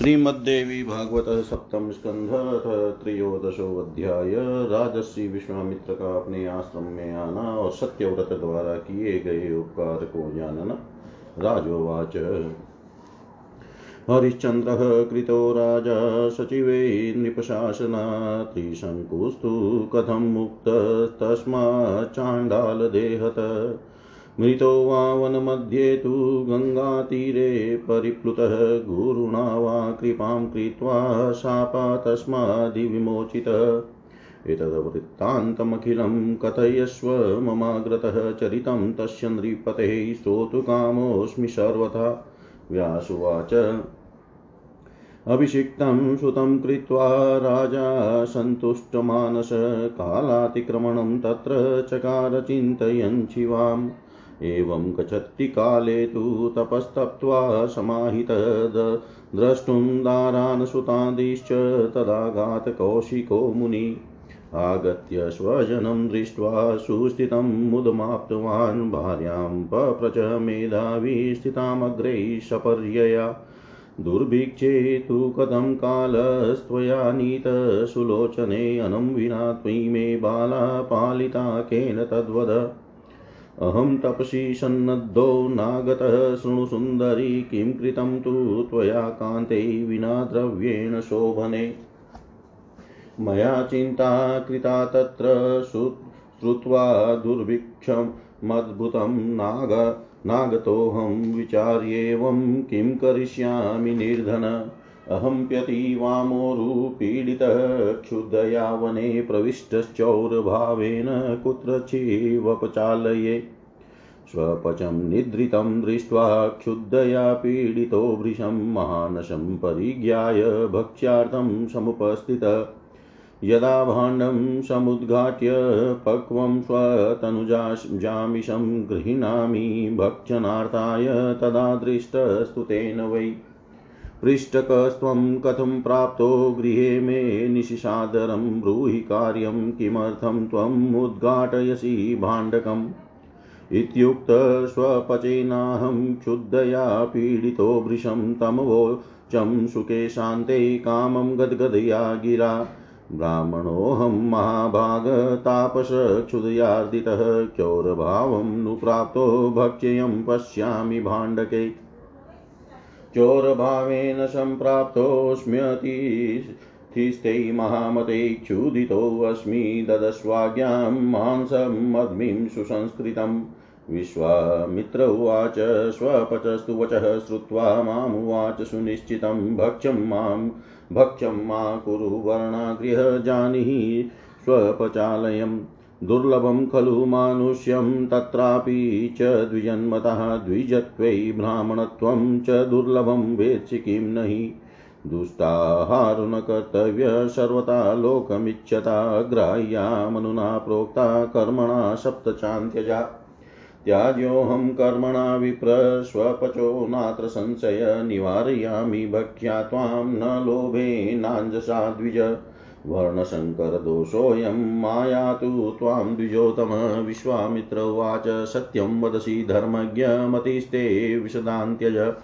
श्रीमद्देवी भागवत सप्तम स्कंध त्रयोदशोध्याय राजस्वी विश्वामित्र का अपने आश्रम में आना और सत्यव्रत द्वारा किए गए उपकार को जानना। राजोवाच। हरिश्चंद्र कृतो राजा, सचिवे नृपशासना त्रिशङ्कुस्तु कथं मुक्तस्तस्माच्चाण्डालदेहत मृतो वा वनमध्ये तु गङ्गातीरे परिप्लुतः गुरुणा वा कृपां कृत्वा शापा तस्मादिविमोचितः एतद्वृत्तान्तमखिलं कथयस्व ममाग्रतः चरितं तस्य नृपतेः श्रोतुकामोऽस्मि सर्वथा। व्यासुवाच, अभिषिक्तं सुतं कृत्वा राजा सन्तुष्टमानस, कालातिक्रमणं तत्र चकार शिवाम्। एवं गच्छत्तिकाले तु तपस्तप्त्वा समाहितः द्रष्टुं दारान् सुतादिश्च तदाघातकौशिको मुनि। आगत्य स्वजनं दृष्ट्वा सुस्थितं मुदमाप्तवान् भार्यां पप्रच मेधावी स्थितामग्रे सपर्यया। दुर्भिक्षे तु कथं कालस्त्वया नीतसुलोचने अनं विना त्वयि मे बाला पालिता केन तद्वद। अहं तपसि सन्नद्धो नागतः शृणु सुन्दरी किं कृतं तु त्वया कान्ते विना द्रव्येण शोभने। मया चिन्ता कृता तत्र श्रुत्वा दुर्भिक्षमद्भुतं नाग, नागतोऽहं विचार्येवं किं करिष्यामि निर्धन। अहं प्यतीवामोरुपीडितः क्षुद्धया वने प्रविष्टश्चौरभावेन कुत्रचिवपचालये। स्वपचं निद्रितं दृष्ट्वा क्षुद्धया पीडितो वृषं महानशं परिज्ञाय भक्ष्यार्थं समुपस्थितः। यदा भाण्डं समुद्घाट्य पक्वं स्वतनुजामिषं गृह्णामि भक्षणार्थाय तदा दृष्टस्तु तेन वै। पृष्टकस्त्वं कथं प्राप्तो गृहे मे निशिसादरं ब्रूहि कार्यं किमर्थं त्वम् उद्घाटयसि भाण्डकम्? इत्युक्तस्वपचेनाहं क्षुद्धया पीडितो वृषं तमवोचं सुखे शान्ते कामं गद्गदया गिरा। ब्राह्मणोऽहं महाभागतापसक्षुदयार्दितः चौरभावं नु प्राप्तो भक्ष्यं पश्यामि भाण्डके। चोरभावेन सम्प्राप्तोऽस्म्यतिस्थे महामते क्षुदितोऽस्मि ददस्वाज्ञां मांसं मद्मिं सुसंस्कृतम् विश्वामित्र उवाच, स्वपचस्तु वचः श्रुत्वा मामुवाच सुनिश्चितं। भक्ष्यं माँ, भक्ष्यं मा कुरु वर्णागृहजानिहि स्वपचालयम्। दुर्लभं खलु मानुष्यं तत्रापि च द्विजन्मतः द्विजत्वै ब्राह्मणत्वं च दुर्लभं वेत्सि किं नहि। दुष्टाहारो न कर्तव्य सर्वथा लोकमिच्छता ग्राह्यामनुना प्रोक्ता कर्मणा सप्तचान्त्यजा। त्याज्योऽहं कर्मणा विप्र स्वपचो नात्र संशय निवारयामि भक्ष्या त्वां न लोभेनाञ्जसा द्विज। वर्णशङ्करदोषोऽयं मायातु त्वां द्विजोतम विश्वामित्र उवाच सत्यं वदसि धर्मज्ञमतिस्ते विशदान्त्यज।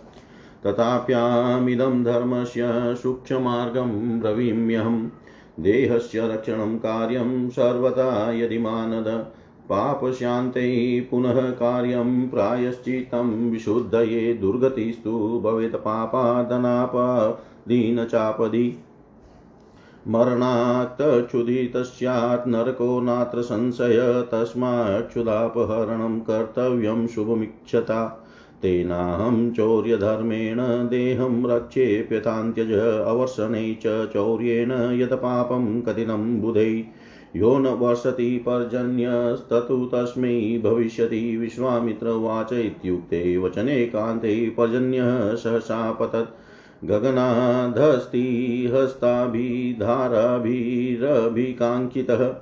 तथाप्यामिदं धर्मस्य सूक्ष्ममार्गं ब्रवीम्यहं। देहस्य रक्षणं कार्यं सर्वदा यदि मानद। पापशान्ते पुनः कार्यं प्रायश्चित्तं विशुद्धये दुर्गतिस्तु भवेत् पापादनापदीनचापदी। मरणात्क्षुधितस्यात् नरको नात्र संशय तस्माक्षुधापहरणं कर्तव्यं शुभमिच्छता। तेनाहं चौर्यधर्मेण देहं रक्षेप्यतान्त्यज अवर्षणे च चौर्येण यत् पापं कथिनं बुधै। यो न वर्षति पर्जन्यस्ततु तस्मै भविष्यति विश्वामित्र उवाच इत्युक्ते वचने कान्ते पर्जन्यः सहसा पतत्। गगनाधस्तिहस्ताभिधाराभिरभिकाङ्क्षितः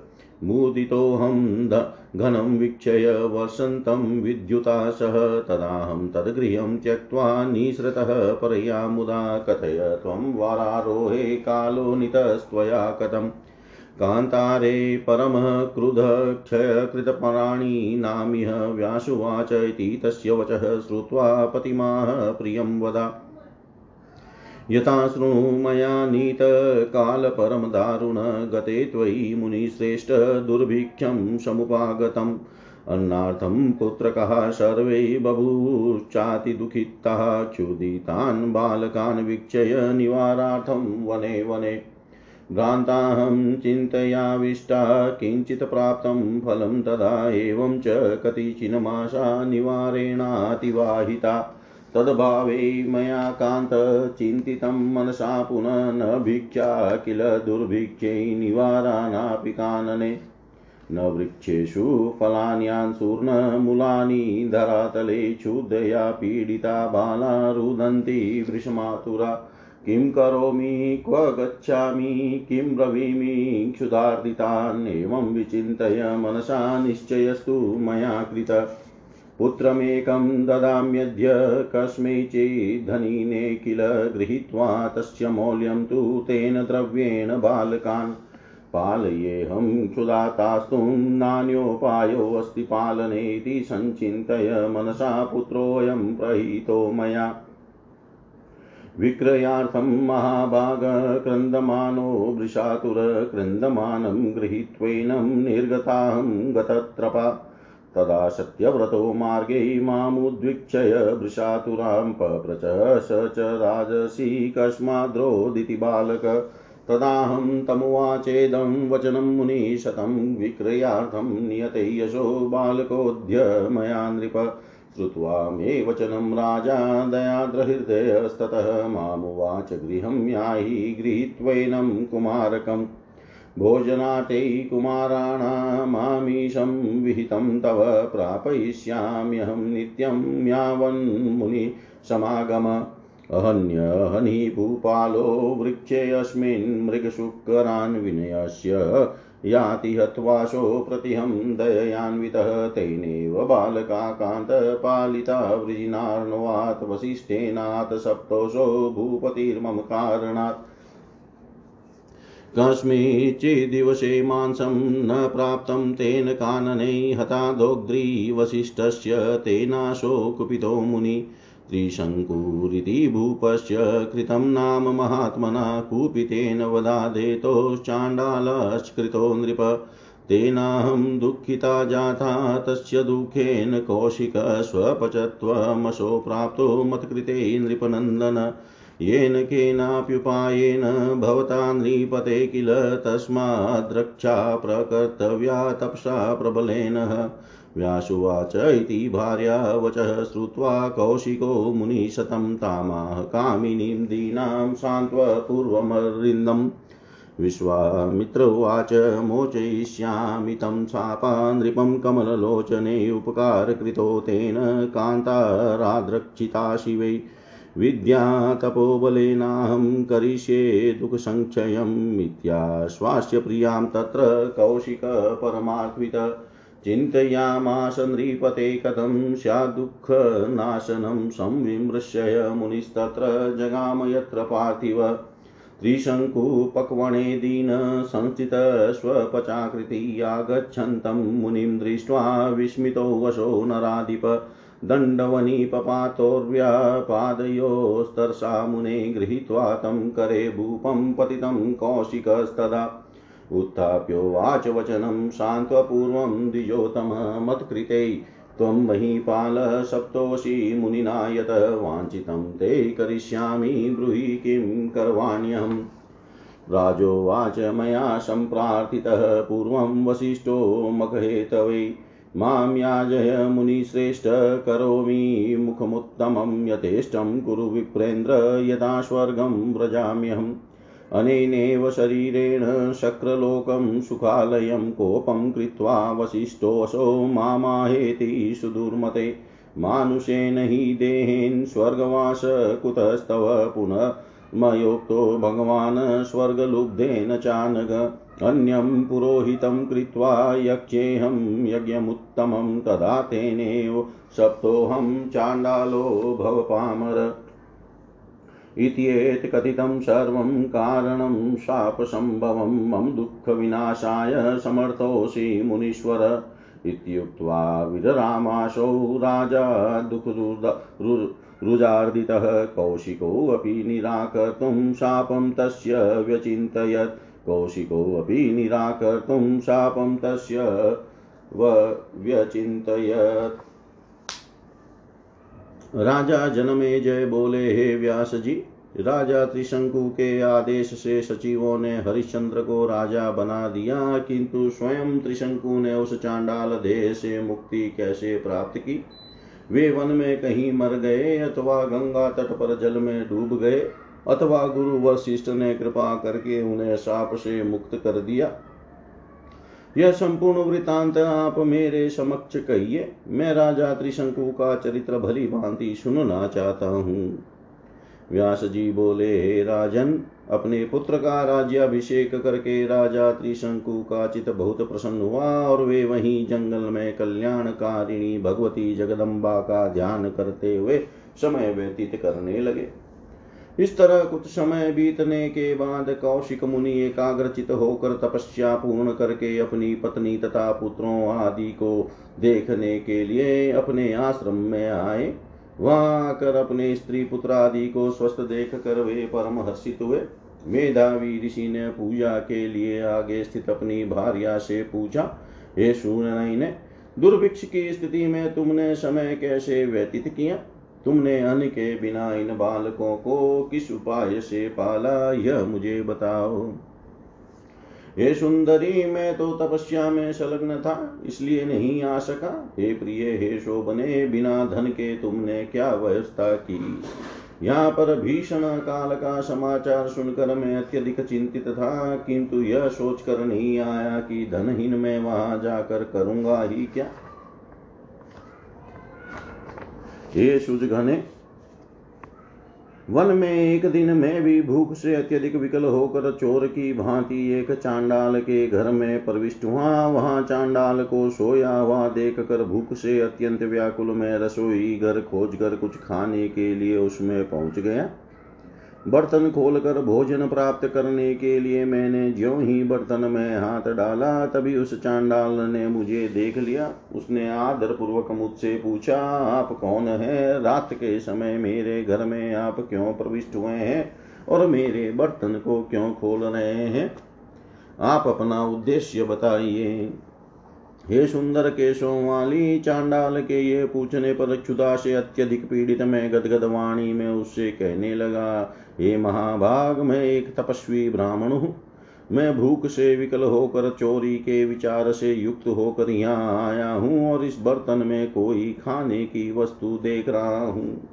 मुदितोऽहं घनं वीक्षय वर्षन्तं विद्युता सह तदाहं तद्गृहं त्यक्त्वा निःसृतः परया मुदा कथय त्वं वारारोहे कालो नितस्त्वया कथम् कान्तारे परमः क्रुधक्षयकृतपराणि नामिह व्यासुवाच इति तस्य वचः श्रुत्वा पतिमाह प्रियं वदा। यथा शृणु मया नीतकालपरं दारुण गते त्वयि मुनिश्रेष्ठ दुर्भिक्षं समुपागतम्। अन्नार्थं पुत्रकः सर्वे बभूश्चातिदुःखिताः क्षुदितान् बालकान् वीक्षय निवारार्थं वने वने। भ्रान्ताहं चिन्तयाविष्टा, किञ्चित् प्राप्तं फलं तदा एवं च कतिचिन्मासा निवारेणातिवाहिता। तद्भावे मया कान्तचिन्तितं मनसा पुनः न भिक्षा किल दुर्भिक्षै निवारानापि कानने। न वृक्षेषु फलान्यान्सूर्णमूलानि धरातले क्षुदया पीडिता बाला रुदन्ति वृषमातुरा। किं करोमि, क्व गच्छामि, किं ब्रवीमि क्षुधार्दितान् एवं विचिन्तय मनसा निश्चयस्तु मया कृत। पुत्रमेकं ददाम्यद्य कस्मैचिद्धनीने किल गृहीत्वा तस्य मौल्यं तु तेन द्रव्येण बालकान्। पालयेऽहं क्षुधातास्तुं नान्योपायोऽस्ति पालनेति सञ्चिन्तय मनसा पुत्रोऽयं प्रहितो मया। विक्रयार्थं महाभागक्रन्दमानो वृषातुरक्रन्दमानं गृहीत्वेनं निर्गताहं गतत्रपा। तदा सत्यव्रतो मार्गे मामुद्वीक्षय वृषातुरां पप्रच स च राजसी कस्माद्रोदिति बालक। तदाहं तमुवाचेदं वचनं मुनिशतं विक्रयार्थं नियते यशो बालकोऽद्य मया नृप। श्रुत्वा मे वचनं राजा दयाद्रहृदयस्ततः मामुवाच गृहं याहि गृहीत्वैनं कुमारकम्। भोजनाते कुमाराणामामीशं विहितं तव प्रापयिष्याम्यहं नित्यं यावन्मुनि समागम। अहन्यहनिभूपालो वृक्षेऽस्मिन् मृगशुकरान् विनयस्य याति हत्वाशो प्रतिहं दययान्वितः तेनैव बालकाकान्तपालिता वृजिनार्णवात् वसिष्ठेनात् सप्तोषो भूपतिर्मम कारणात् कस्मिंश्चिदिवसे मांसं न प्राप्तं तेन कानने हता दोग्ध्री वसिष्ठस्य तेनाशो कुपितो मुनि। त्रिशङ्कुरिति भूपस्य कृतं नाम महात्मना कुपितेन वदादेतोश्चाण्डालश्कृतो नृप। तेनाहं दुःखिता जाता तस्य दुःखेन कौशिकस्वपचत्वमशो प्राप्तो मत्कृते नृपनन्दन। येन केनाप्युपायेन भवता नृपते किल तस्माद्रक्षा प्रकर्तव्या तपसा प्रबलेन। व्यासुवाच इति भार्या वचः श्रुत्वा कौशिको मुनिशतं तामाह कामिनीं दीनां सान्त्वपूर्वमरिन्दम् विश्वामित्र उवाच, मोचयिष्यामि तं शापा नृपं कमललोचने उपकारकृतो तेन कान्ताराद्रक्षिता शिवै। विद्या तपोबलेनाहं करिष्ये दुःखसङ्क्षयम् इत्याश्वास्य प्रियाँ तत्र कौशिकपरमात्वित चिन्तयामास नृपते कथं स्याद्दुःखनाशनं संविमृश्य मुनिस्तत्र जगाम यत्र पार्थिव। त्रिशङ्कुपक्वणे दीन संस्थितस्वपचाकृति आगच्छन्तं मुनिं दृष्ट्वा विस्मितो वशो नराधिप। दण्डवनीपपातोर्व्यापादयोस्तर्षा मुने गृहीत्वा तं करे भूपं पतितं कौशिकस्तदा। उत्थाप्योवाच वचनं शान्त्वपूर्वं द्विजोतममत्कृते त्वं महीपाल सप्तोषि मुनिना यत वाञ्छितं ते करिष्यामि ब्रूहि किं करवाण्यहम् राजोवाच मया सम्प्रार्थितः, पूर्वं वसिष्ठो मकहेतवै माँ याजय मुनिश्रेष्ठ करोमि मुखमुत्तमं यथेष्टं कुरु विप्रेन्द्र यदा स्वर्गं व्रजाम्यहम्। अनेनेव शरीरेण शक्रलोकं सुखालयं कोपं कृत्वा वसिष्ठोऽसौ मामाहेति सुदुर्मते। मानुषेण हि देहेन स्वर्गवास कुतस्तव पुनः मयोक्तो भगवान् स्वर्गलुब्धेन चानग। अन्यं पुरोहितं कृत्वा यक्षेऽहं यज्ञमुत्तमं तदा तेनेव सप्तोऽहं चाण्डालो भवपामर। इत्येतकथितं सर्वं कारणं शापसम्भवं मम दुःखविनाशाय समर्थोऽसि मुनीश्वर। इत्युक्त्वा विररामाशौ राजा रुजार्दितः कौशिकोऽपि निराकर्तुं शापं तस्य व्यचिन्तयत्। कौशिकोऽपि निराकर्तुं शापं तस्य व्यचिन्तयत् राजा जनमे जय बोले, हे व्यास जी राजा त्रिशंकु के आदेश से सचिवों ने हरिश्चंद्र को राजा बना दिया, किंतु स्वयं त्रिशंकु ने उस चांडाल देह से मुक्ति कैसे प्राप्त की? वे वन में कहीं मर गए अथवा गंगा तट पर जल में डूब गए अथवा गुरु वशिष्ठ ने कृपा करके उन्हें साप से मुक्त कर दिया। यह संपूर्ण वृतांत आप मेरे समक्ष कहिए। मैं राजा त्रिशंकु का चरित्र भली भांति सुनना चाहता हूँ। व्यास जी बोले, हे राजन, अपने पुत्र का राज्याभिषेक करके राजा त्रिशंकु का चित बहुत प्रसन्न हुआ और वे वहीं जंगल में कल्याणकारिणी भगवती जगदम्बा का ध्यान करते हुए समय व्यतीत करने लगे। इस तरह कुछ समय बीतने के बाद कौशिक मुनि एकाग्रचित होकर तपस्या पूर्ण करके अपनी पत्नी तथा पुत्रों आदि को देखने के लिए अपने आश्रम में आए। वहाँ आकर अपने स्त्री पुत्र आदि को स्वस्थ देख कर वे परम हर्षित हुए। मेधावी ऋषि ने पूजा के लिए आगे स्थित अपनी भार्या से पूछा, हे सूर्य ने दुर्भिक्ष की स्थिति में तुमने समय कैसे व्यतीत किया? तुमने अन्न के बिना इन बालकों को किस उपाय से पाला, यह मुझे बताओ। हे सुंदरी, मैं तो तपस्या में संलग्न था, इसलिए नहीं आ सका। हे प्रिय, हे शोभने, बिना धन के तुमने क्या व्यवस्था की? यहाँ पर भीषण काल का समाचार सुनकर मैं अत्यधिक चिंतित था, किंतु यह सोचकर नहीं आया कि धनहीन मैं वहाँ जाकर करूँगा ही क्या? हे सुजघने, वन में एक दिन मैं भी भूख से अत्यधिक विकल होकर चोर की भांति एक चांडाल के घर में प्रविष्ट हुआ। वहाँ चांडाल को सोया हुआ देख कर भूख से अत्यंत व्याकुल में रसोई घर खोज कर कुछ खाने के लिए उसमें पहुँच गया। बर्तन खोलकर भोजन प्राप्त करने के लिए मैंने ज्यो ही बर्तन में हाथ डाला, तभी उस चांडाल ने मुझे देख लिया। उसने आदर पूर्वक मुझसे पूछा, आप कौन है? रात के समय मेरे घर में आप क्यों प्रविष्ट हुए हैं? और मेरे बर्तन को क्यों खोल रहे हैं? आप अपना उद्देश्य बताइए। हे सुंदर केशों वाली, चांडाल के ये पूछने पर क्षुदा से अत्यधिक पीड़ित में गदगद वाणी में उससे कहने लगा हे महाभाग, मैं एक तपस्वी ब्राह्मण हूँ। मैं भूख से विकल होकर, चोरी के विचार से युक्त होकर यहाँ आया हूँ और इस बर्तन में कोई खाने की वस्तु देख रहा हूँ।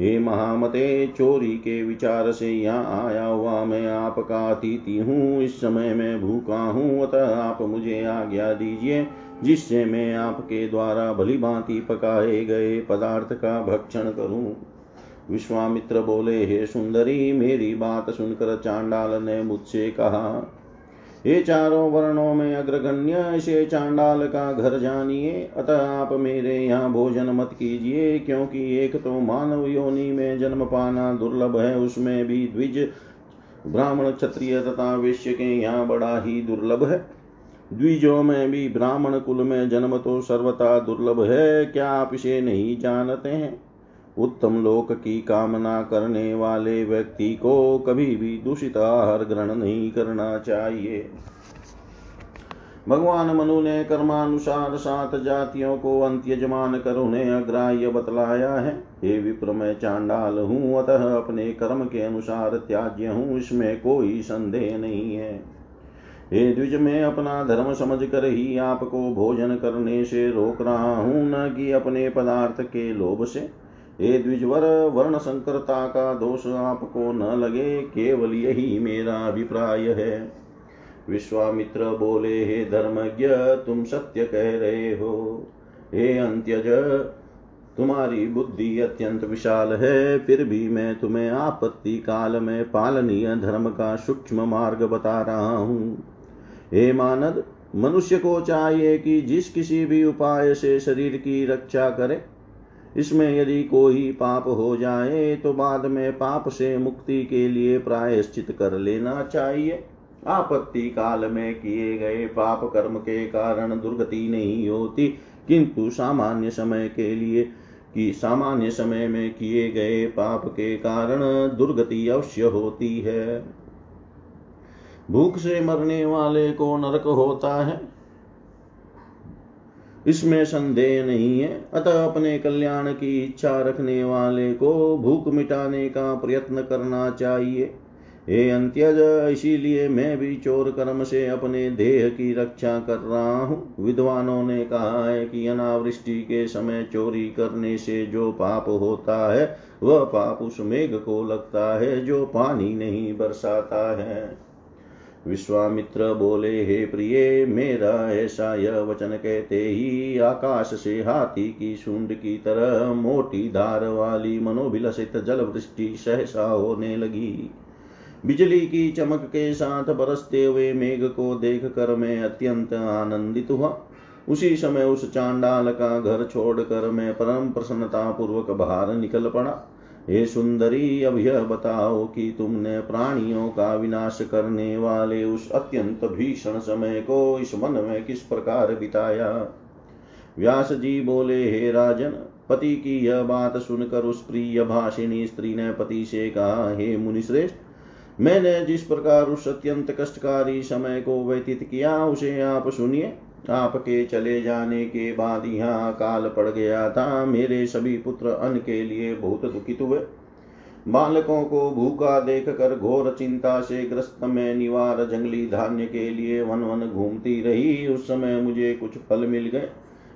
हे महामते, चोरी के विचार से यहाँ आया हुआ मैं आपका अतिथि हूँ। इस समय मैं भूखा हूँ, अतः आप मुझे आज्ञा दीजिए, जिससे मैं आपके द्वारा भली भांति पकाए गए पदार्थ का भक्षण करूँ। विश्वामित्र बोले, हे सुंदरी, मेरी बात सुनकर चांडाल ने मुझसे कहा ये चारों वर्णों में अग्रगण्य, इसे चांडाल का घर जानिए। अतः आप मेरे यहाँ भोजन मत कीजिए, क्योंकि एक तो मानव योनि में जन्म पाना दुर्लभ है, उसमें भी द्विज ब्राह्मण क्षत्रिय तथा विश्व के यहाँ बड़ा ही दुर्लभ है। द्विजों में भी ब्राह्मण कुल में जन्म तो सर्वथा दुर्लभ है, क्या आप इसे नहीं जानते हैं उत्तम लोक की कामना करने वाले व्यक्ति को कभी भी दूषित आहार ग्रहण नहीं करना चाहिए। भगवान मनु ने कर्मानुसार सात जातियों को अंत्यज मान कर उन्हें अग्राह्य बतलाया है। हे विप्र, मैं चांडाल हूँ, अतः अपने कर्म के अनुसार त्याज्य हूँ, इसमें कोई संदेह नहीं है। हे द्विज, मैं अपना धर्म समझ कर ही आपको भोजन करने से रोक रहा हूँ, न कि अपने पदार्थ के लोभ से। हे द्विजवर वर्ण संकरता का दोष आपको न लगे, केवल यही मेरा अभिप्राय है। विश्वामित्र बोले, हे धर्मज्ञ, तुम सत्य कह रहे हो। हे अंत्यज, तुम्हारी बुद्धि अत्यंत विशाल है, फिर भी मैं तुम्हें आपत्ति काल में पालनीय धर्म का सूक्ष्म मार्ग बता रहा हूँ। हे मानद, मनुष्य को चाहिए कि जिस किसी भी उपाय से शरीर की रक्षा करे इसमें यदि कोई पाप हो जाए तो बाद में पाप से मुक्ति के लिए प्रायश्चित कर लेना चाहिए। आपत्ति काल में किए गए पाप कर्म के कारण दुर्गति नहीं होती, किंतु सामान्य समय के लिए, कि सामान्य समय में किए गए पाप के कारण दुर्गति अवश्य होती है। भूख से मरने वाले को नरक होता है। इसमें संदेह नहीं है। अतः अपने कल्याण की इच्छा रखने वाले को भूख मिटाने का प्रयत्न करना चाहिए। हे अंत्यज, इसीलिए मैं भी चोर कर्म से अपने देह की रक्षा कर रहा हूँ। विद्वानों ने कहा है कि अनावृष्टि के समय चोरी करने से जो पाप होता है, वह पाप उस मेघ को लगता है जो पानी नहीं बरसाता है। विश्वामित्र बोले, हे प्रिय, मेरा ऐसा यह वचन कहते ही आकाश से हाथी की सूंड की तरह मोटी धार वाली मनोभिलषित जल वृष्टि सहसा होने लगी। बिजली की चमक के साथ बरसते हुए मेघ को देख कर मैं अत्यंत आनंदित हुआ। उसी समय उस चांडाल का घर छोड़कर मैं परम प्रसन्नता पूर्वक बाहर निकल पड़ा। हे सुंदरी, अब यह बताओ कि तुमने प्राणियों का विनाश करने वाले उस अत्यंत भीषण समय को इस मन में किस प्रकार बिताया? व्यास जी बोले, हे राजन, पति की यह बात सुनकर उस प्रिय भाषिणी स्त्री ने पति से कहा, हे मुनिश्रेष्ठ, मैंने जिस प्रकार उस अत्यंत कष्टकारी समय को व्यतीत किया, उसे आप सुनिए। आपके चले जाने के बाद यहाँ काल पड़ गया था। मेरे सभी पुत्र अन्न के लिए बहुत दुखित हुए। बालकों को भूखा देख कर घोर चिंता से ग्रस्त में निवार जंगली धान्य के लिए वन वन घूमती रही। उस समय मुझे कुछ फल मिल गए।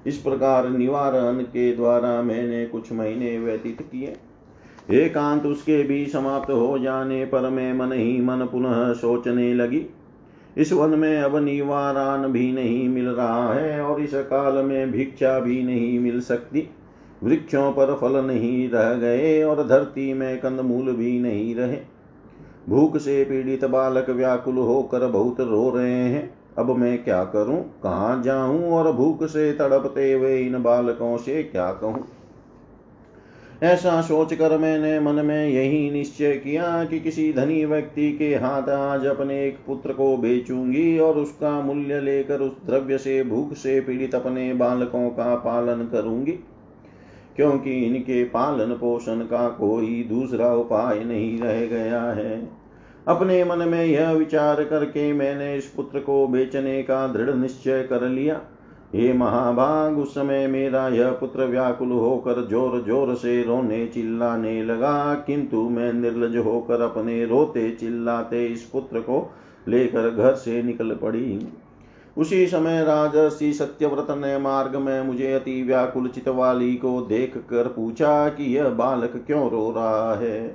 इस प्रकार निवार अन्न के द्वारा मैंने कुछ महीने व्यतीत किए। एकांत उसके भी समाप्त हो जाने पर मैं मन ही मन पुनः सोचने लगी। इस वन में अब निवारान भी नहीं मिल रहा है और इस काल में भिक्षा भी नहीं मिल सकती। वृक्षों पर फल नहीं रह गए और धरती में कंदमूल भी नहीं रहे। भूख से पीड़ित बालक व्याकुल होकर बहुत रो रहे हैं। अब मैं क्या करूँ? कहाँ जाऊँ? और भूख से तड़पते हुए इन बालकों से क्या कहूँ? ऐसा सोचकर मैंने मन में यही निश्चय किया कि किसी धनी व्यक्ति के हाथ आज अपने एक पुत्र को बेचूँगी और उसका मूल्य लेकर उस द्रव्य से, भूख से पीड़ित अपने बालकों का पालन करूँगी। क्योंकि इनके पालन पोषण का कोई दूसरा उपाय नहीं रह गया है। अपने मन में यह विचार करके मैंने इस पुत्र को बेचने का दृढ़ निश्चय कर लिया। हे महाभाग उस समय मेरा यह पुत्र व्याकुल होकर ज़ोर ज़ोर से रोने चिल्लाने लगा, किंतु मैं निर्लज होकर अपने रोते चिल्लाते इस पुत्र को लेकर घर से निकल पड़ी। उसी समय राजसी सत्यव्रत ने मार्ग में मुझे अति व्याकुल चितवाली को देख कर पूछा कि यह बालक क्यों रो रहा है?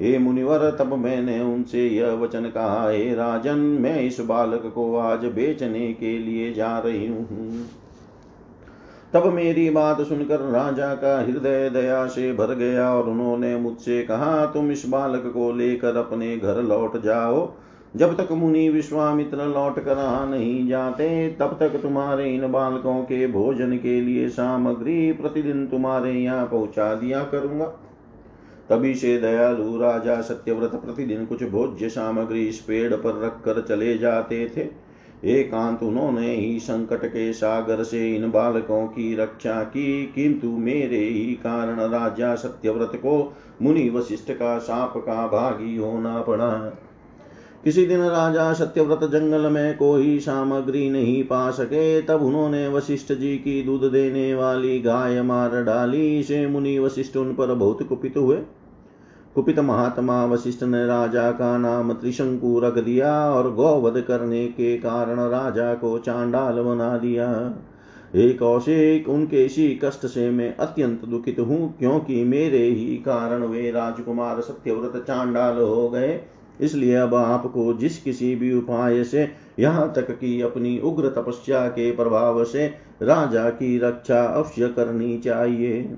हे मुनिवर, तब मैंने उनसे यह वचन कहा, हे राजन, मैं इस बालक को आज बेचने के लिए जा रही हूँ। तब मेरी बात सुनकर राजा का हृदय दया से भर गया और उन्होंने मुझसे कहा, तुम इस बालक को लेकर अपने घर लौट जाओ। जब तक मुनि विश्वामित्र लौट कर आ नहीं जाते, तब तक तुम्हारे इन बालकों के भोजन के लिए सामग्री प्रतिदिन तुम्हारे यहाँ पहुँचा दिया करूँगा। तभी से दयालु राजा सत्यव्रत प्रतिदिन कुछ भोज्य सामग्री इस पेड़ पर रखकर चले जाते थे। एकांत उन्होंने ही संकट के सागर से इन बालकों की रक्षा की, किंतु मेरे ही कारण राजा सत्यव्रत को मुनि वशिष्ठ का साप का भागी होना पड़ा। किसी दिन राजा सत्यव्रत जंगल में कोई सामग्री नहीं पा सके, तब उन्होंने वशिष्ठ जी की दूध देने वाली गाय मार डाली। से मुनि वशिष्ठ उन पर बहुत कुपित हुए। कुपित महात्मा वशिष्ठ ने राजा का नाम त्रिशंकु रख दिया और गौवध करने के कारण राजा को चांडाल बना दिया। एक कौशिक उनके इसी कष्ट से मैं अत्यंत दुखित हूँ, क्योंकि मेरे ही कारण वे राजकुमार सत्यव्रत चांडाल हो गए। इसलिए अब आपको जिस किसी भी उपाय से यहाँ तक कि अपनी उग्र तपस्या के प्रभाव से राजा की रक्षा अवश्य करनी चाहिए।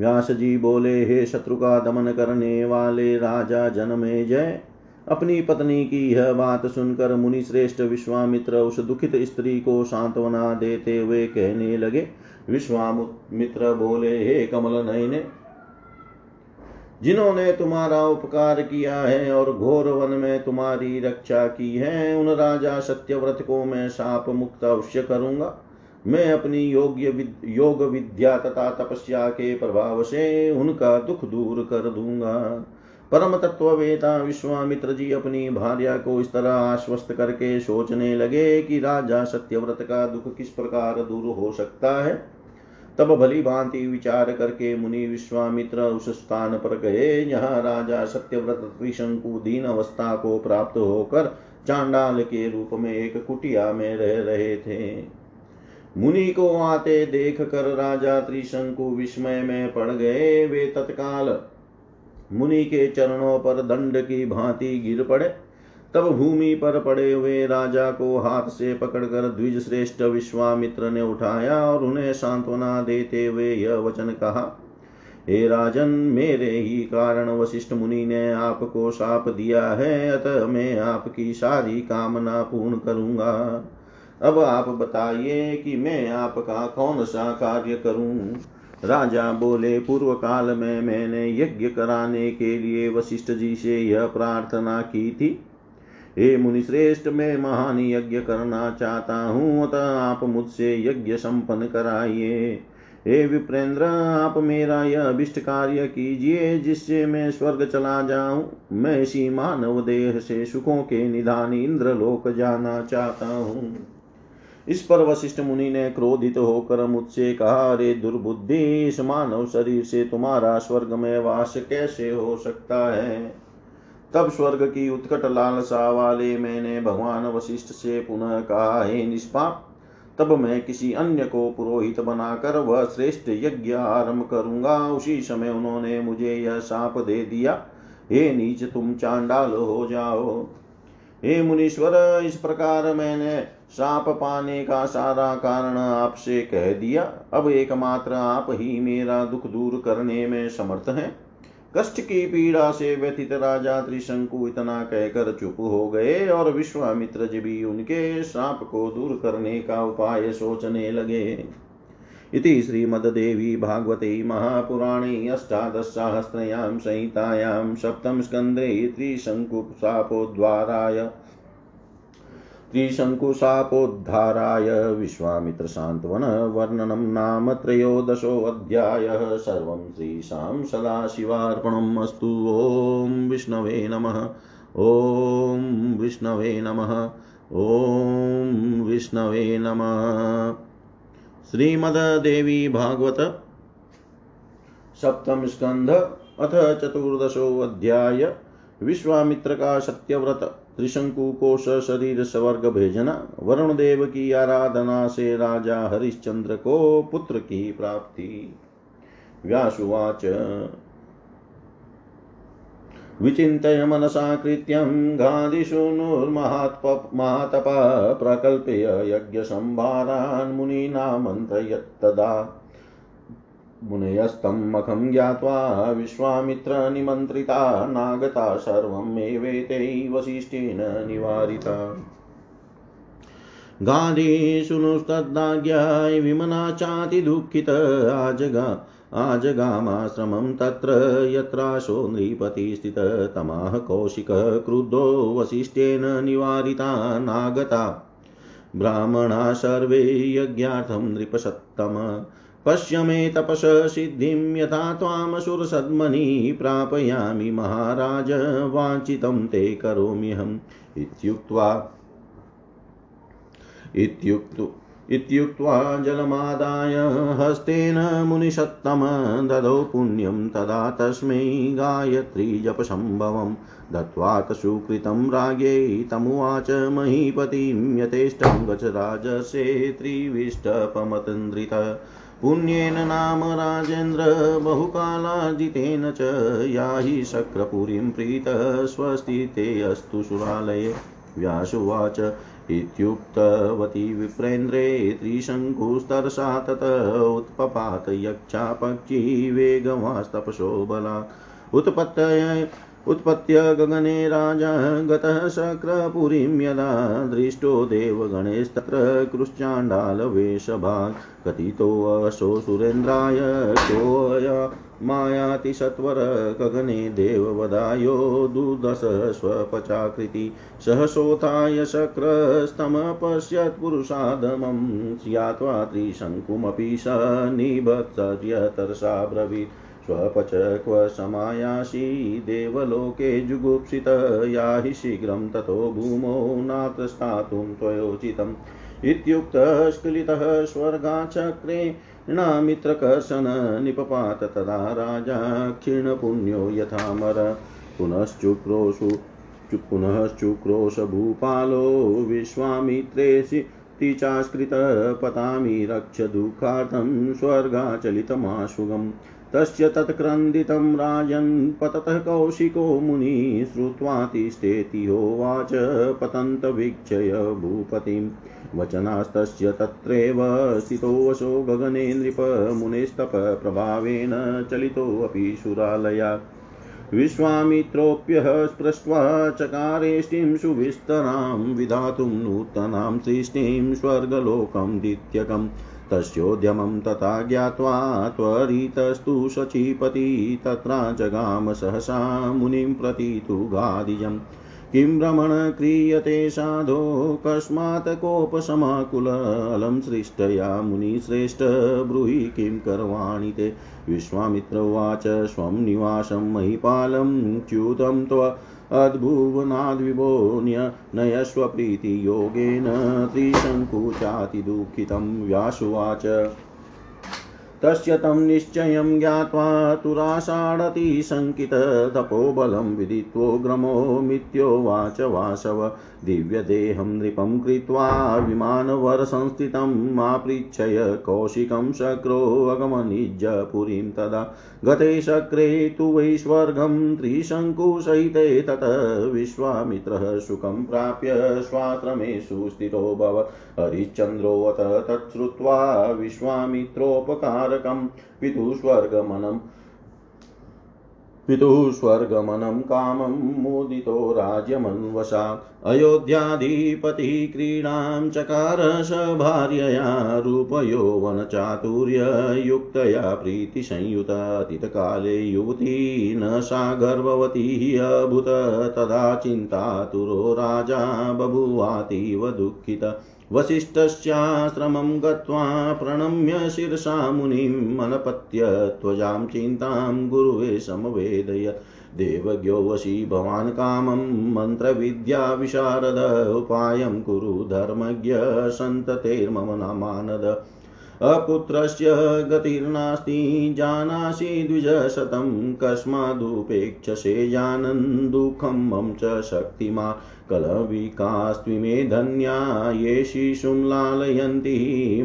व्यास जी बोले, हे शत्रु का दमन करने वाले राजा, जनमे जय। अपनी पत्नी की यह बात सुनकर मुनि श्रेष्ठ विश्वामित्र उस दुखित स्त्री को सांत्वना देते हुए कहने लगे। विश्वामित्र बोले, हे कमल नयने, जिन्होंने तुम्हारा उपकार किया है और घोर वन में तुम्हारी रक्षा की है, उन राजा सत्यव्रत को मैं साप मुक्त अवश्य करूँगा। मैं अपनी योग्य विद, योग विद्या तथा तपस्या के प्रभाव से उनका दुख दूर कर दूँगा। परम तत्ववेता विश्वामित्र जी अपनी भार्या को इस तरह आश्वस्त करके सोचने लगे कि राजा सत्यव्रत का दुख किस प्रकार दूर हो सकता है। तब भली भांति विचार करके मुनि विश्वामित्र उस स्थान पर गए जहाँ राजा सत्यव्रत त्रिशंकु दीन अवस्था को प्राप्त होकर चांडाल के रूप में एक कुटिया में रह रहे थे। मुनि को आते देख कर राजा त्रिशंकु विस्मय में पड़ गए वे तत्काल। मुनि के चरणों पर दंड की भांति गिर पड़े। तब भूमि पर पड़े हुए राजा को हाथ से पकड़कर द्विज श्रेष्ठ विश्वामित्र ने उठाया और उन्हें सांत्वना देते हुए यह वचन कहा, हे राजन, मेरे ही कारण वशिष्ठ मुनि ने आपको साप दिया है, अतः मैं आपकी सारी कामना पूर्ण करूँगा। अब आप बताइए कि मैं आपका कौन सा कार्य करूँ? राजा बोले, पूर्व काल में मैंने यज्ञ कराने के लिए वशिष्ठ जी से यह प्रार्थना की थी। हे मुनिश्रेष्ठ, मैं महान यज्ञ करना चाहता हूँ, अतः आप मुझसे यज्ञ संपन्न कराइए। हे विप्रेंद्र, आप मेरा यह अभिष्ट कार्य कीजिए, जिससे मैं स्वर्ग चला जाऊँ। मैं इसी मानव देह से सुखों के निधान इंद्र लोक जाना चाहता हूँ। इस पर वशिष्ठ मुनि ने क्रोधित होकर मुझसे कहा, अरे दुर्बुद्धि, इस मानव शरीर से तुम्हारा स्वर्ग में वास कैसे हो सकता है? तब स्वर्ग की उत्कट लालसा वाले मैंने भगवान वशिष्ठ से पुनः कहा, हे निष्पाप, तब मैं किसी अन्य को पुरोहित बनाकर वह श्रेष्ठ यज्ञ आरंभ करूँगा। उसी समय उन्होंने मुझे यह साप दे दिया। हे नीच, तुम चांडाल हो जाओ। हे मुनीश्वर, इस प्रकार मैंने साप पाने का सारा कारण आपसे कह दिया। अब एकमात्र आप ही मेरा दुख दूर करने में समर्थ हैं। कष्ट की पीड़ा से व्यथित राजा त्रिशंकु इतना कहकर चुप हो गए और विश्वामित्र जी भी उनके साप को दूर करने का उपाय सोचने लगे। इति श्रीमद्देवी भागवते महापुराणे अष्टादशसाहस्रयां संहितायां सप्तमस्कन्धे त्रिशङ्कुशापोद्वाराय त्रिशङ्कुशापोद्धाराय विश्वामित्रसान्त्वनवर्णनं नाम त्रयोदशोऽध्यायः सर्वं श्रीशां सदाशिवार्पणम् अस्तु। ॐ विष्णवे नमः। ॐ विष्णवे नमः। ॐ विष्णवे नमः। श्रीमद्देवी भागवत सप्तम स्कंध, अथ चतुर्दशो अध्याय विश्वामित्र का सत्यव्रत त्रिशंकु को शरीर स्वर्ग भेजना वरुण देव की आराधना से राजा हरिश्चंद्र को पुत्र की प्राप्ति। व्यासुवाच विचिन्तय मनसा कृत्यं गादिशूनुर्महातपः प्रकल्प्य यज्ञसंभारान् मुनीनामन्त्रयत्तदा मुनयस्तं मखं ज्ञात्वा विश्वामित्रनिमन्त्रिता नागता सर्वमेवेते वसिष्ठेन निवारिता। गाधीशुनुस्तद्दाज्ञाय विमना चातिदुःखित आजगा। आजगामाश्रमं तत्र यत्राशो नृपति तमाह कौशिकः क्रुद्धो वसिष्ठेन निवारिता नागता। ब्राह्मणा सर्वे यज्ञार्थं नृपसत्तम पश्य मे तपस सिद्धिं यथा त्वामसुरसद्मनि प्रापयामि महाराज, वाञ्छितं ते करोम्यहम्। इत्युक्त्वा इत्युक्तु इत्युक्त्वा जलमादाय हस्तेन मुनिषत्तम ददौ पुण्यं तदा तस्मै गायत्रीजपसम्भवम् दत्त्वात् सुकृतं राज्ञै तमुवाच महीपतिं यथेष्टं गच राजसे त्रिविष्टपमतन्द्रित। पुण्येन नाम राजेन्द्र बहुकालार्जितेन च याहि शक्रपुरीं प्रीतः स्वस्ति ते अस्तु सुरालये। व्यासुवाच इत्युक्तवती विप्रेन्द्रे त्रिशङ्कुस्तर्षा तत उत्पपात यक्षापक्षी पक्षी बला उत्पत्तय उत्पत्य गगने राजा गतः शक्रपुरीं यदा दृष्टो देवगणेस्तत्र कृश्चाण्डालवेशभाग् कथितोऽसौ सुरेन्द्राय कोऽय मायाति सत्वर गगने देववदायो दुर्दश स्वपचाकृति सहसोथाय शक्रस्तमपश्यत् पुरुषादमं स्यात्वा त्रिशङ्कुमपि स निबत्सर्यतरसा ब्रवीत् स्वपच क्व समायासि देवलोके जुगुप्सित याहि शीघ्रं ततो भूमौ नात्र त्वयोचितम्। इत्युक्तस्खलितः स्वर्गाचक्रेणामित्रकर्षण निपपात तदा राजा क्षीणपुण्यो यथामर पुनश्चुक्रोशु पुनश्चुक्रोश भूपालो विश्वामित्रेषि चास्कृतपतामि रक्ष दुःखार्थं स्वर्गाचलितमाशुगम् तस्य तत्क्रन्दितं राजन् पततः कौशिको मुनि श्रुत्वा तिष्ठेति होवाच पतन्तवीक्षय भूपतिं। वचनास्तस्य तत्रैव स्थितोऽसो गगने नृपमुनेस्तपप्रभावेन चलितोऽपि सुरालया। विश्वामित्रोऽप्यः स्पृष्ट्वा चकारेष्टिं सुविस्तरां विधातुं नूतनां सृष्टिं स्वर्गलोकं दित्यकम्। तस्योद्यमं तथा ज्ञात्वा त्वरितस्तु शचीपति तत्र जगाम सहसा मुनिं प्रति तु गादिजम् किं भ्रमण क्रियते साधो, कस्मात् कोपसमाकुललं सृष्टया मुनिश्रेष्ठ ब्रूहि किं करवाणि ते। विश्वामित्र उवाच, स्वं निवासं महीपालं, च्युतं त्व अद्भुवनाद्विभोन्य नयस्वप्रीतियोगेन त्रिशङ्कुचातिदुःखितं व्यासुवाच। तस्य तं निश्चयं ज्ञात्वा तुराषाढतिशङ्किततपोबलं विदित्वोग्रमो मित्योवाच वासव। दिव्यदेहं नृपं कृत्वा विमानवरसंस्थितम् आपृच्छय कौशिकं शक्रोऽगमनिज्य तदा गते शक्रे तु वै स्वर्गं तत विश्वामित्रः सुखं प्राप्य स्वाश्रमेषु स्थितो भव। हरिश्चन्द्रोऽत तच्छ्रुत्वा विश्वामित्रोपकारकं पितुः स्वर्गमनम् पितुः स्वर्गमनं कामं मुदितो राज्यमन्वसा अयोध्याधिपतिः क्रीडां चकार स भार्यया रूपयौवनचातुर्ययुक्तया प्रीतिसंयुतातीतकाले युवती न सा गर्भवती अभूत। तदा चिन्तातुरो राजा बभूवातीव दुःखित। वसिष्ठस्याश्रमं गत्वा प्रणम्य शिरसा मुनिम् अनपत्य त्वजां चिन्तां गुरुवे समवेदयत् देवज्ञो वशी भवान् कामं मन्त्रविद्याविशारद उपायं कुरु धर्मज्ञ सन्ततेर्मम नामानद अपुत्रस्य गतिर्नास्ति जानासि द्विजशतं, कस्मादुपेक्षसे जानन् दुःखं मम च शक्तिमा। कलविकास्त्विमे धन्या ये शिशुं लालयन्ति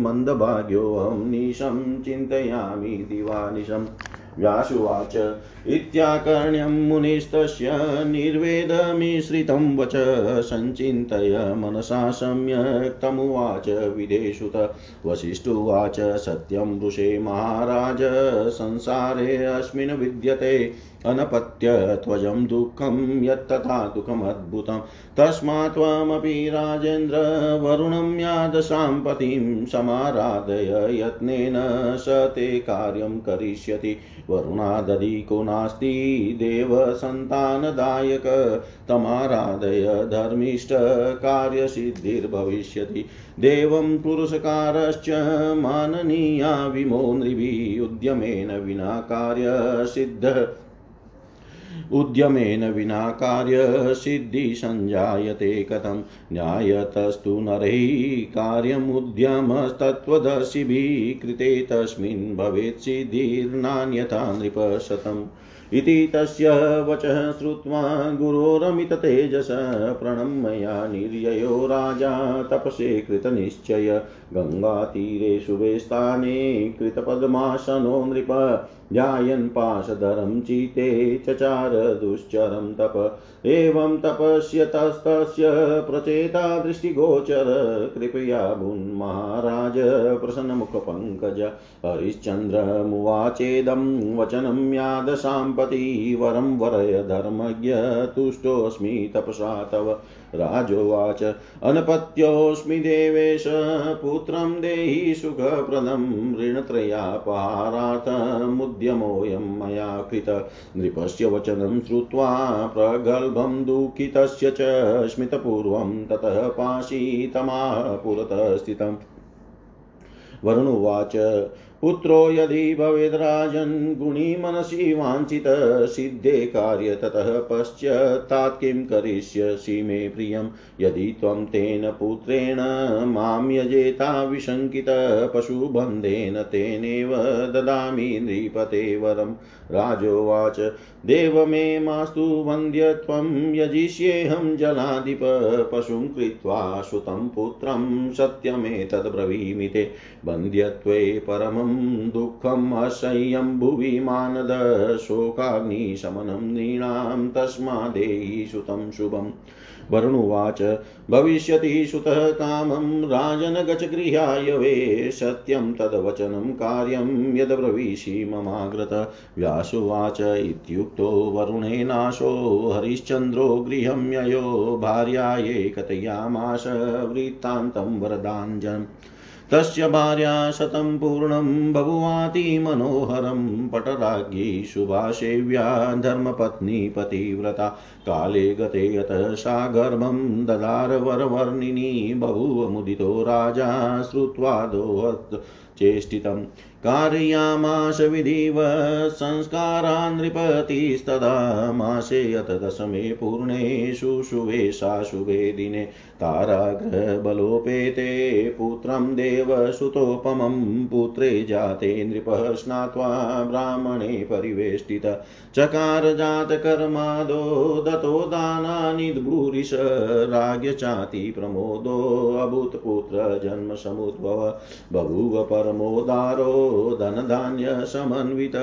मन्दभाग्योऽहं निशं चिन्तयामि दिवानिशम् व्यासुवाच। इत्याकर्ण्यं मुनिस्तस्य निर्वेदमिश्रितं वच, सञ्चिन्तय मनसा सम्यक् तमुवाच विदेशुत। वसिष्ठुवाच, सत्यं ऋषे महाराज, संसारे अस्मिन् विद्यते। अनपत्यत्वजं दुःखं यत्तथा दुःखमद्भुतं। तस्मात् त्वमपि राजेन्द्र वरुणं यादशां पतिं समाराधय यत्नेन स ते कार्यं करिष्यति। वरुणादधिको नास्ति देवसन्तानदायक। तमाराधय धर्मिष्ठकार्यसिद्धिर्भविष्यति देवं पुरुषकारश्च माननीया विमो नृभिः उद्यमेन विना कार्यसिद्ध। उद्यमेन विना कार्यसिद्धिसञ्जायते कथं? न्यायतस्तु नरैः कार्यमुद्यमस्तत्त्वदर्शिभिः कृते तस्मिन् भवेत् सिद्धिर्नान्यथा नृपशतम्। इति तस्य वचः श्रुत्वा गुरोरमिततेजस प्रणम्यया निर्ययो राजा तपसे कृतनिश्चय। गङ्गातीरे शुभे स्थाने कृतपद्मासनो नृप। ध्यायन् पाशधरं चिते चचार दुश्चरं तप। एवं तपस्यतस्तस्य प्रचेता दृष्टिगोचर। कृपया भुन्महाराज प्रसन्नमुखपङ्कज, हरिश्चन्द्रमुवाचेदं वचनं यादशाम्पति वरं वरय धर्मज्ञ तुष्टोऽस्मि तपसा तव। राजोवाच, अनपत्योऽस्मि देवेश, पुत्रं देहि सुखप्रदं ऋणत्रयापहारार्थमुद्यमोऽयं मया कृत। नृपस्य वचनं श्रुत्वा प्रगल्भं दुःखितस्य च स्मितपूर्वं ततः पाशीतमाह पुरतः स्थितम्। वरुणुवाच पुत्रो यदि भवेद्राजन् गुणी मनसि वाञ्छित, सिद्धे कार्य ततः पश्चात् किं करिष्यसि मे प्रियं यदि त्वं तेन पुत्रेण माँ यजेता विशङ्कित, पशुबन्धेन तेनेव ददामि नृपते वरम्। राजोवाच, देव मे मास्तु वन्द्यत्वं यजिष्येऽहं जलाधिप पशुं कृत्वा सुतं पुत्रं सत्यमेतद्ब्रवीमि ते। वन्द्यत्वे परमं दुःखम् असह्यं भुवि मानद शोकाग्निशमनं नृणां तस्मादेहि सुतं शुभम् वरुणुवाच, भविष्यति सुतः कामं राजन गच गृहाय वे सत्यं तद्वचनं कार्यं यद्ब्रवीषि ममाग्रत। व्यासुवाच, इत्युक्तो वरुणेनाशो हरिश्चन्द्रो गृहं ययो, भार्यायै कथयामाश वृत्तान्तं वरदाञ्जनम् तस्य भार्या शतं पूर्णं बभुवाति मनोहरं पटराज्ञी शुभासेव्या धर्मपत्नी पतिव्रता। काले गते यतः सा गर्भं ददार वरवर्णिनी बभूव मुदितो राजा श्रुत्वा दोहत् चेष्टितं कारयामाश विधिव संस्कारा नृपतिस्तदा मासे यत दशमे पूर्णेषु शुभे शाशुभे दिने ताराग्रहबलोपेते पुत्रं देवसुतोपमं पुत्रे जाते नृपः स्नात्वा ब्राह्मणे परिवेष्टित चकार जातकर्मादो दतो दानानि भूरिश राज्ञचाति प्रमोदो अभूतपुत्र जन्मसमुद्भव बभूव परमोदारो धनधान्यसमन्वित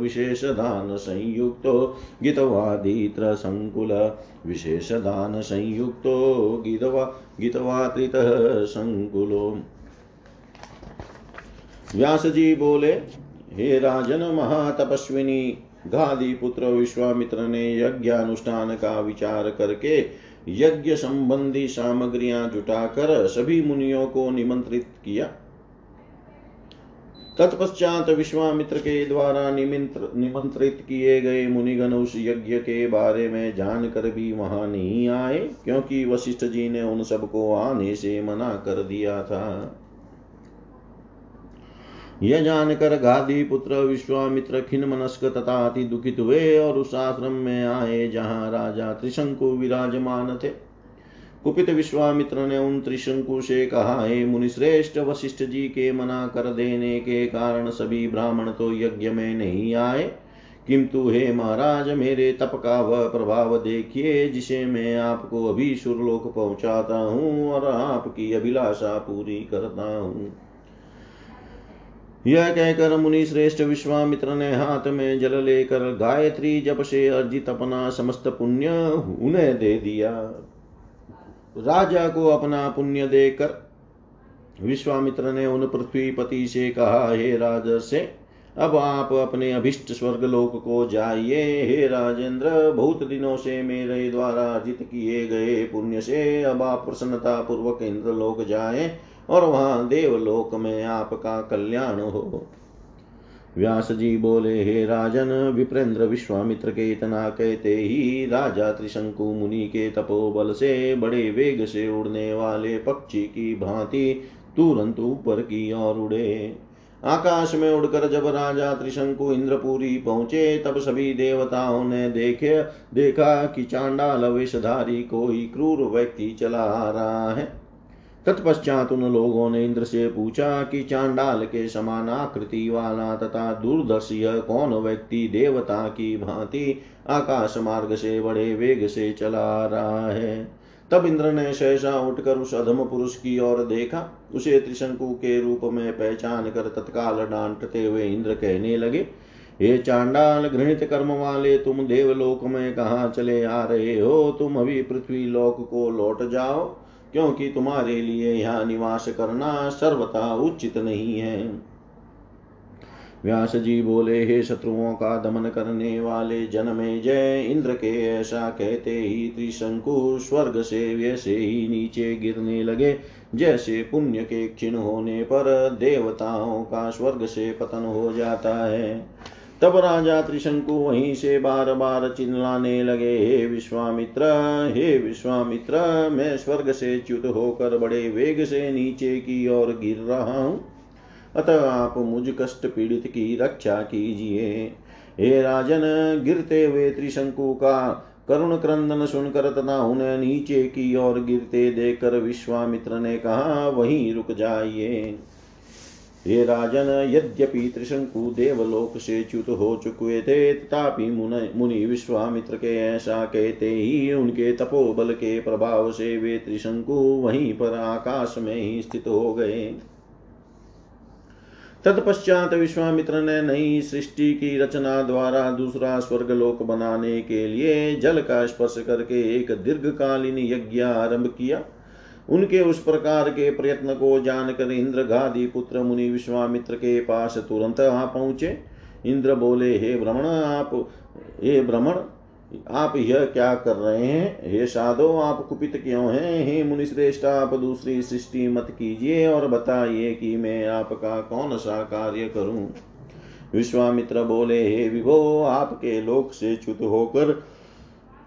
विशेषदानसंयुक्तो गीतवादित्रसङ्कुल विशेषदानसंयुक्तो गीतवा गीतवात्रितः सङ्कुलो व्यास जी बोले, हे राजन महातपस्विनी गादी पुत्र विश्वामित्र ने यज्ञ अनुष्ठान का विचार करके यज्ञ संबंधी सामग्रियाँ जुटाकर सभी मुनियों को निमंत्रित किया। तत्पश्चात विश्वामित्र के द्वारा निमंत्रित किए गए मुनिगण उस यज्ञ के बारे में जानकर भी वहाँ नहीं आए, क्योंकि वशिष्ठ जी ने उन सबको आने से मना कर दिया था। यह जानकर गादी पुत्र विश्वामित्र खिन मनस्क तथा अति दुखित हुए और उस आश्रम में आए, जहाँ राजा त्रिशंकु विराजमान थे। कुपित विश्वामित्र ने उन त्रिशंकु से कहा, हे मुनिश्रेष्ठ, वशिष्ठ जी के मना कर देने के कारण सभी ब्राह्मण तो यज्ञ में नहीं आए। किंतु हे महाराज, मेरे तप का वह प्रभाव देखिए, जिसे मैं आपको अभी सुरलोक पहुंचाता हूँ और आपकी अभिलाषा पूरी करता हूँ। यह कहकर मुनि श्रेष्ठ विश्वामित्र ने हाथ में जल लेकर गायत्री जप से अर्जित अपना समस्त पुण्य उन्हें दे दिया। राजा को अपना पुण्य देकर विश्वामित्र ने उन पृथ्वीपति से कहा, हे से अब आप अपने अभिष्ट स्वर्ग लोक को जाइए। हे राजेंद्र, बहुत दिनों से मेरे द्वारा अर्जित किए गए पुण्य से अब आप प्रसन्नता पूर्वक इंद्र लोक जाए और वहाँ देवलोक में आपका कल्याण हो। व्यास जी बोले, हे राजन, विप्रेंद्र विश्वामित्र के इतना कहते ही, राजा त्रिशंकु मुनि के तपोबल से बड़े वेग से उड़ने वाले पक्षी की भांति तुरंत ऊपर की ओर उड़े। आकाश में उड़कर जब राजा त्रिशंकु इंद्रपुरी पहुँचे, तब सभी देवताओं ने देखे, देखा कि चांडाल वेशधारी कोई क्रूर व्यक्ति चला आ रहा है। तत्पश्चात उन लोगों ने इंद्र से पूछा कि चांडाल के समान आकृति वाला तथा दूरदर्शी कौन व्यक्ति देवता की भांति आकाश मार्ग से बड़े वेग से चला रहा है? तब इंद्र ने सहसा उठकर उस अधम पुरुष की ओर देखा। उसे त्रिशंकु के रूप में पहचान कर तत्काल डांटते हुए इंद्र कहने लगे, हे चांडाल, घृणित कर्म वाले, तुम देवलोक में कहा चले आ रहे हो? तुम अभी पृथ्वी लोक को लौट जाओ। क्योंकि तुम्हारे लिए यहाँ निवास करना सर्वथा उचित नहीं है। व्यास जी बोले, हे शत्रुओं का दमन करने वाले जन में जय इंद्र के ऐसा कहते ही त्रिशंकु स्वर्ग से वैसे ही नीचे गिरने लगे। जैसे पुण्य के क्षीण होने पर देवताओं का स्वर्ग से पतन हो जाता है। तब राजा त्रिशंकु वहीं से बार बार चिल्लाने लगे, हे विश्वामित्र हे विश्वामित्र, मैं स्वर्ग से च्युत होकर बड़े वेग से नीचे की ओर गिर रहा हूँ। अतः आप मुझ कष्ट पीड़ित की रक्षा कीजिए। हे राजन, गिरते हुए त्रिशंकु का करुण क्रंदन सुनकर तथा उन्हें नीचे की ओर गिरते देखकर विश्वामित्र ने कहा, वहीं रुक जाइए। हे राजन, यद्यपि त्रिशंकु देवलोक से च्युत हो चुके थे तथापि मुनि विश्वामित्र के ऐसा कहते ही उनके तपोबल के प्रभाव से वे त्रिशंकु वहीं पर आकाश में ही स्थित हो गए। तत्पश्चात विश्वामित्र ने नई सृष्टि की रचना द्वारा दूसरा स्वर्ग लोक बनाने के लिए जल का स्पर्श करके एक दीर्घकालीन यज्ञ आरंभ किया। उनके उस प्रकार के प्रयत्न को जानकर इंद्र गादी पुत्र मुनि विश्वामित्र के पास तुरंत आ पहुँचे। इंद्र बोले, हे भ्रमण आप, हे भ्रमण आप यह क्या कर रहे हैं? हे साधो, आप कुपित क्यों हैं? हे मुनि श्रेष्ठ आप दूसरी सृष्टि मत कीजिए और बताइए कि मैं आपका कौन सा कार्य करूँ? विश्वामित्र बोले, हे विभो, आपके लोक से च्युत होकर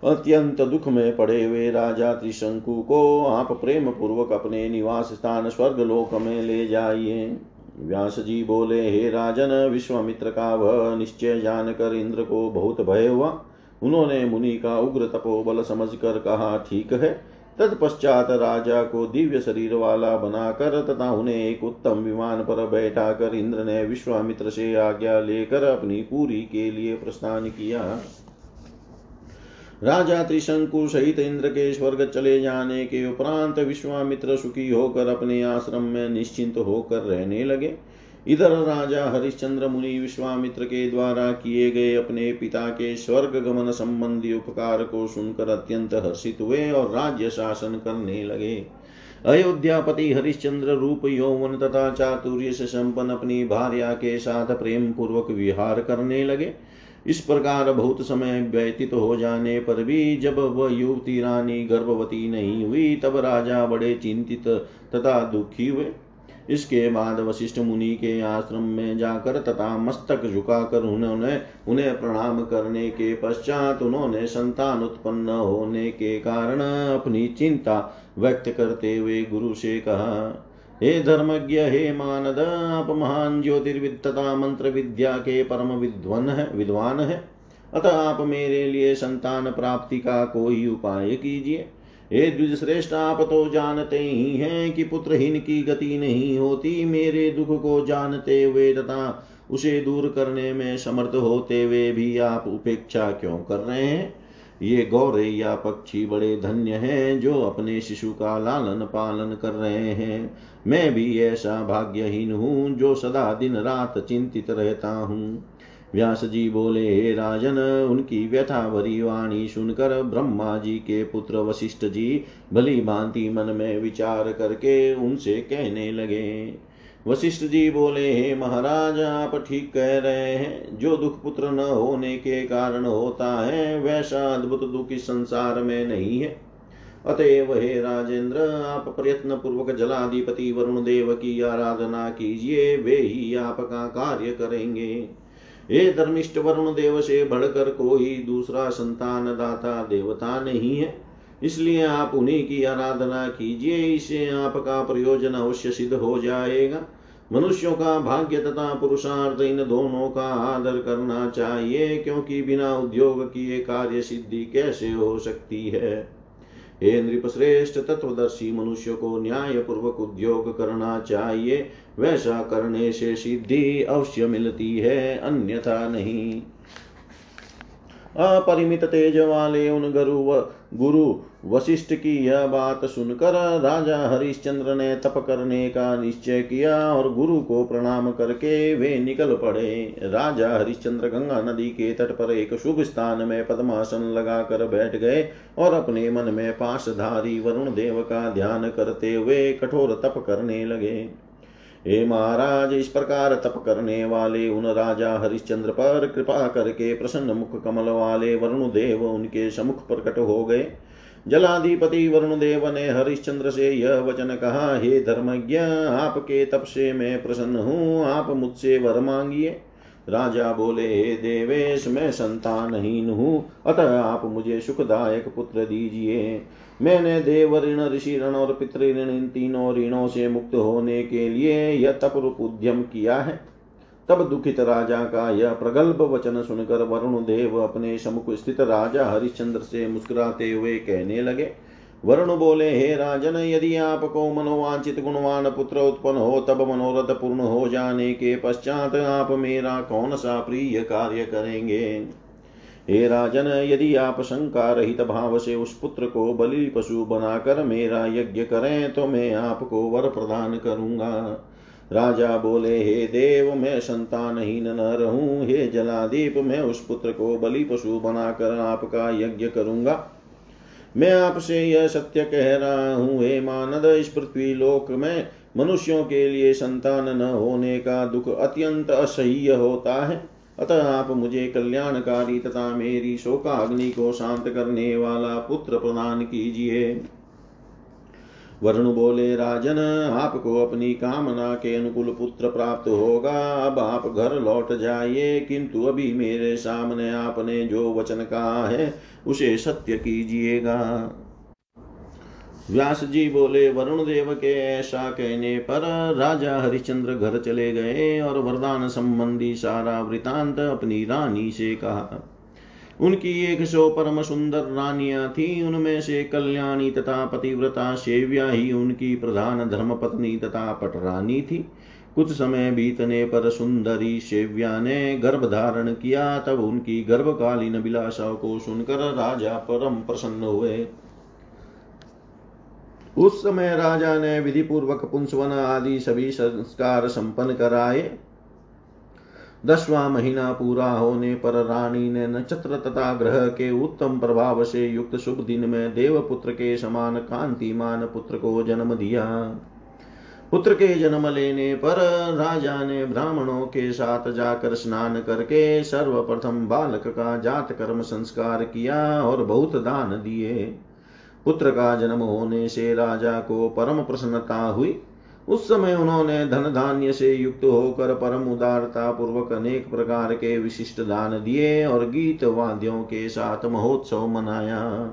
अत्यंत दुख में पड़े हुए राजा त्रिशंकु को आप प्रेम पूर्वक अपने निवास स्थान स्वर्ग लोक में ले जाइए। व्यास जी बोले, हे राजन, विश्वामित्र का वह निश्चय जानकर इंद्र को बहुत भय हुआ। उन्होंने मुनि का उग्र तपोबल समझकर कहा, ठीक है। तत्पश्चात राजा को दिव्य शरीर वाला बनाकर तथा उन्हें एक उत्तम विमान पर बैठा कर इंद्र ने विश्वामित्र से आज्ञा लेकर अपनी पूरी के लिए प्रस्थान किया। राजा त्रिशंकु सहित इंद्र के स्वर्ग चले जाने के उपरांत विश्वामित्र सुखी होकर अपने आश्रम में निश्चिंत होकर रहने लगे। इधर राजा हरिश्चंद्र मुनि विश्वामित्र के द्वारा किए गए अपने पिता के स्वर्ग गमन संबंधी उपकार को सुनकर अत्यंत हर्षित हुए और राज्य शासन करने लगे। अयोध्यापति हरिश्चंद्र रूप यौवन तथा चातुर्य से संपन्न अपनी भार्या के साथ प्रेम पूर्वक विहार करने लगे। इस प्रकार बहुत समय व्यतीत हो जाने पर भी जब वह युवती रानी गर्भवती नहीं हुई, तब राजा बड़े चिंतित तथा दुखी हुए। इसके बाद वशिष्ठ मुनि के आश्रम में जाकर तथा मस्तक झुकाकर उन्होंने, उन्हें प्रणाम करने के पश्चात उन्होंने संतान उत्पन्न होने के कारण अपनी चिंता व्यक्त करते हुए गुरु से कहा हे धर्मज्ञ, हे मानद, आप महान ज्योतिर्विद तथा मंत्र विद्या के परम विद्वन है, विद्वान है। अतः आप मेरे लिए संतान प्राप्ति का कोई उपाय कीजिए। हे द्विज श्रेष्ठ आप तो जानते ही हैं कि पुत्रहीन की गति नहीं होती। मेरे दुख को जानते हुए तथा उसे दूर करने में समर्थ होते हुए भी आप उपेक्षा क्यों कर रहे हैं? ये गौरैया पक्षी बड़े धन्य हैं जो अपने शिशु का लालन पालन कर रहे हैं। मैं भी ऐसा भाग्यहीन हूँ जो सदा दिन रात चिंतित रहता हूँ। व्यास जी बोले, हे राजन, उनकी व्यथा भरी वाणी सुनकर ब्रह्मा जी के पुत्र वशिष्ठ जी भली भांति मन में विचार करके उनसे कहने लगे। वशिष्ठ जी बोले, हे महाराज, आप ठीक कह रहे हैं। जो दुख पुत्र न होने के कारण होता है, वैसा अद्भुत दुख इस संसार में नहीं है। अतएव हे राजेंद्र, आप प्रयत्न पूर्वक जलाधिपति वरुण देव की आराधना कीजिए, वे ही आपका कार्य करेंगे। हे धर्मिष्ठ वरुण देव से बढ़कर कोई दूसरा संतान दाता देवता नहीं है। इसलिए आप उन्हीं की आराधना कीजिए, इससे आपका प्रयोजन अवश्य सिद्ध हो जाएगा। मनुष्यों का भाग्य तथा पुरुषार्थ इन दोनों का आदर करना चाहिए, क्योंकि बिना उद्योग किए कार्य सिद्धि कैसे हो सकती है? हे नृपश्रेष्ठ, तत्वदर्शी मनुष्य को न्याय पूर्वक उद्योग करना चाहिए। वैसा करने से सिद्धि अवश्य मिलती है, अन्यथा नहीं। अपरिमित तेज वाले उन गुरु गुरु वशिष्ठ की यह बात सुनकर राजा हरिश्चंद्र ने तप करने का निश्चय किया और गुरु को प्रणाम करके वे निकल पड़े। राजा हरिश्चंद्र गंगा नदी के तट पर एक शुभ स्थान में पद्मासन लगाकर बैठ गए और अपने मन में पाशधारी वरुण देव का ध्यान करते हुए कठोर तप करने लगे। हे महाराज, इस प्रकार तप करने वाले उन राजा हरिश्चंद्र पर कृपा करके प्रसन्न मुख कमल वाले वरुण देव उनके समुख प्रकट हो गए। जलाधिपति वरुण देव ने हरिश्चंद्र से यह वचन कहा, हे धर्मज्ञ, आपके तप से मैं प्रसन्न हूँ, आप मुझसे वर मांगिए। राजा बोले, हे देवेश, मैं संतानहीन हूँ, अतः आप मुझे सुखदायक पुत्र दीजिए। मैंने देव ऋण ऋषि ऋण और पितृण इन तीनों ऋणों से मुक्त होने के लिए यह तप उद्यम किया है। तब दुखित राजा का यह प्रगल्भ वचन सुनकर वरुण देव अपने समुख स्थित राजा हरिश्चंद्र से मुस्कुराते हुए कहने लगे, वरुण बोले, हे राजन, यदि आपको मनोवांचित गुणवान पुत्र उत्पन्न हो, तब मनोरथ पूर्ण हो जाने के पश्चात आप मेरा कौन सा प्रिय कार्य करेंगे? हे राजन, यदि आप शंका रहित भाव से उस पुत्र को बलि पशु बनाकर मेरा यज्ञ करें तो मैं आपको वर प्रदान करूँगा। राजा बोले, हे देव, मैं संतानहीन न रहूँ। हे जलादीप, मैं उस पुत्र को बलि पशु बनाकर आपका यज्ञ करूँगा। मैं आपसे यह सत्य कह रहा हूँ, हे मानद, इस पृथ्वी लोक में मनुष्यों के लिए संतान न होने का दुख अत्यंत असह्य होता है। अतः आप मुझे कल्याणकारी तथा मेरी शोकाग्नि को शांत करने वाला पुत्र प्रदान कीजिए। वरुण बोले, राजन, आपको अपनी कामना के अनुकूल पुत्र प्राप्त होगा। अब आप घर लौट जाइए, किंतु अभी मेरे सामने आपने जो वचन कहा है, उसे सत्य कीजिएगा। व्यास जी बोले, वरुण देव के ऐसा कहने पर राजा हरिश्चंद्र घर चले गए और वरदान संबंधी सारा वृतांत अपनी रानी से कहा। उनकी एक सौ परम सुंदर रानियाँ थी। उनमें से कल्याणी तथा पतिव्रता सेव्या ही उनकी प्रधान धर्म पत्नी तथा पटरानी थी। कुछ समय बीतने पर सुंदरी सेव्या ने गर्भ धारण किया। तब उनकी गर्भकालीन विलासा को सुनकर राजा परम प्रसन्न हुए। उस समय राजा ने विधि पूर्वक पुंसवन आदि सभी संस्कार संपन्न कराए। दसवां महीना पूरा होने पर रानी ने नक्षत्र तथा ग्रह के उत्तम प्रभाव से युक्त शुभ दिन में देवपुत्र के समान कांतिमान पुत्र को जन्म दिया। पुत्र के जन्म लेने पर राजा ने ब्राह्मणों के साथ जाकर स्नान करके सर्वप्रथम बालक का जात कर्म संस्कार किया और बहुत दान दिए। पुत्र का जन्म होने से राजा को परम प्रसन्नता हुई। उस समय उन्होंने धन धान्य से युक्त होकर परम उदारता पूर्वक अनेक प्रकार के विशिष्ट दान दिए और गीत वाद्यों के साथ महोत्सव मनाया।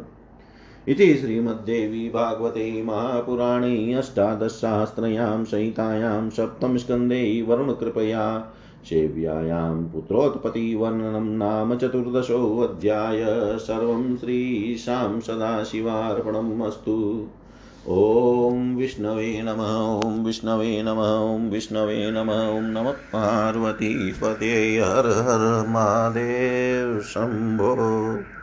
इति श्रीमद्देवी भागवते महापुराणे अष्टादशसहस्रयां संहितायां सप्तमस्कन्धे वरुणकृपया सेव्यायां पुत्रोत्पत्तिवर्णनं नाम चतुर्दशोऽध्याय। सर्वं श्रीशां सदाशिवार्पणम् अस्तु ॐ विष्णवे नमः ॐ विष्णवे नमः ॐ विष्णवे नमः ॐ नमः पार्वतीपते, हर हर महादेव शम्भो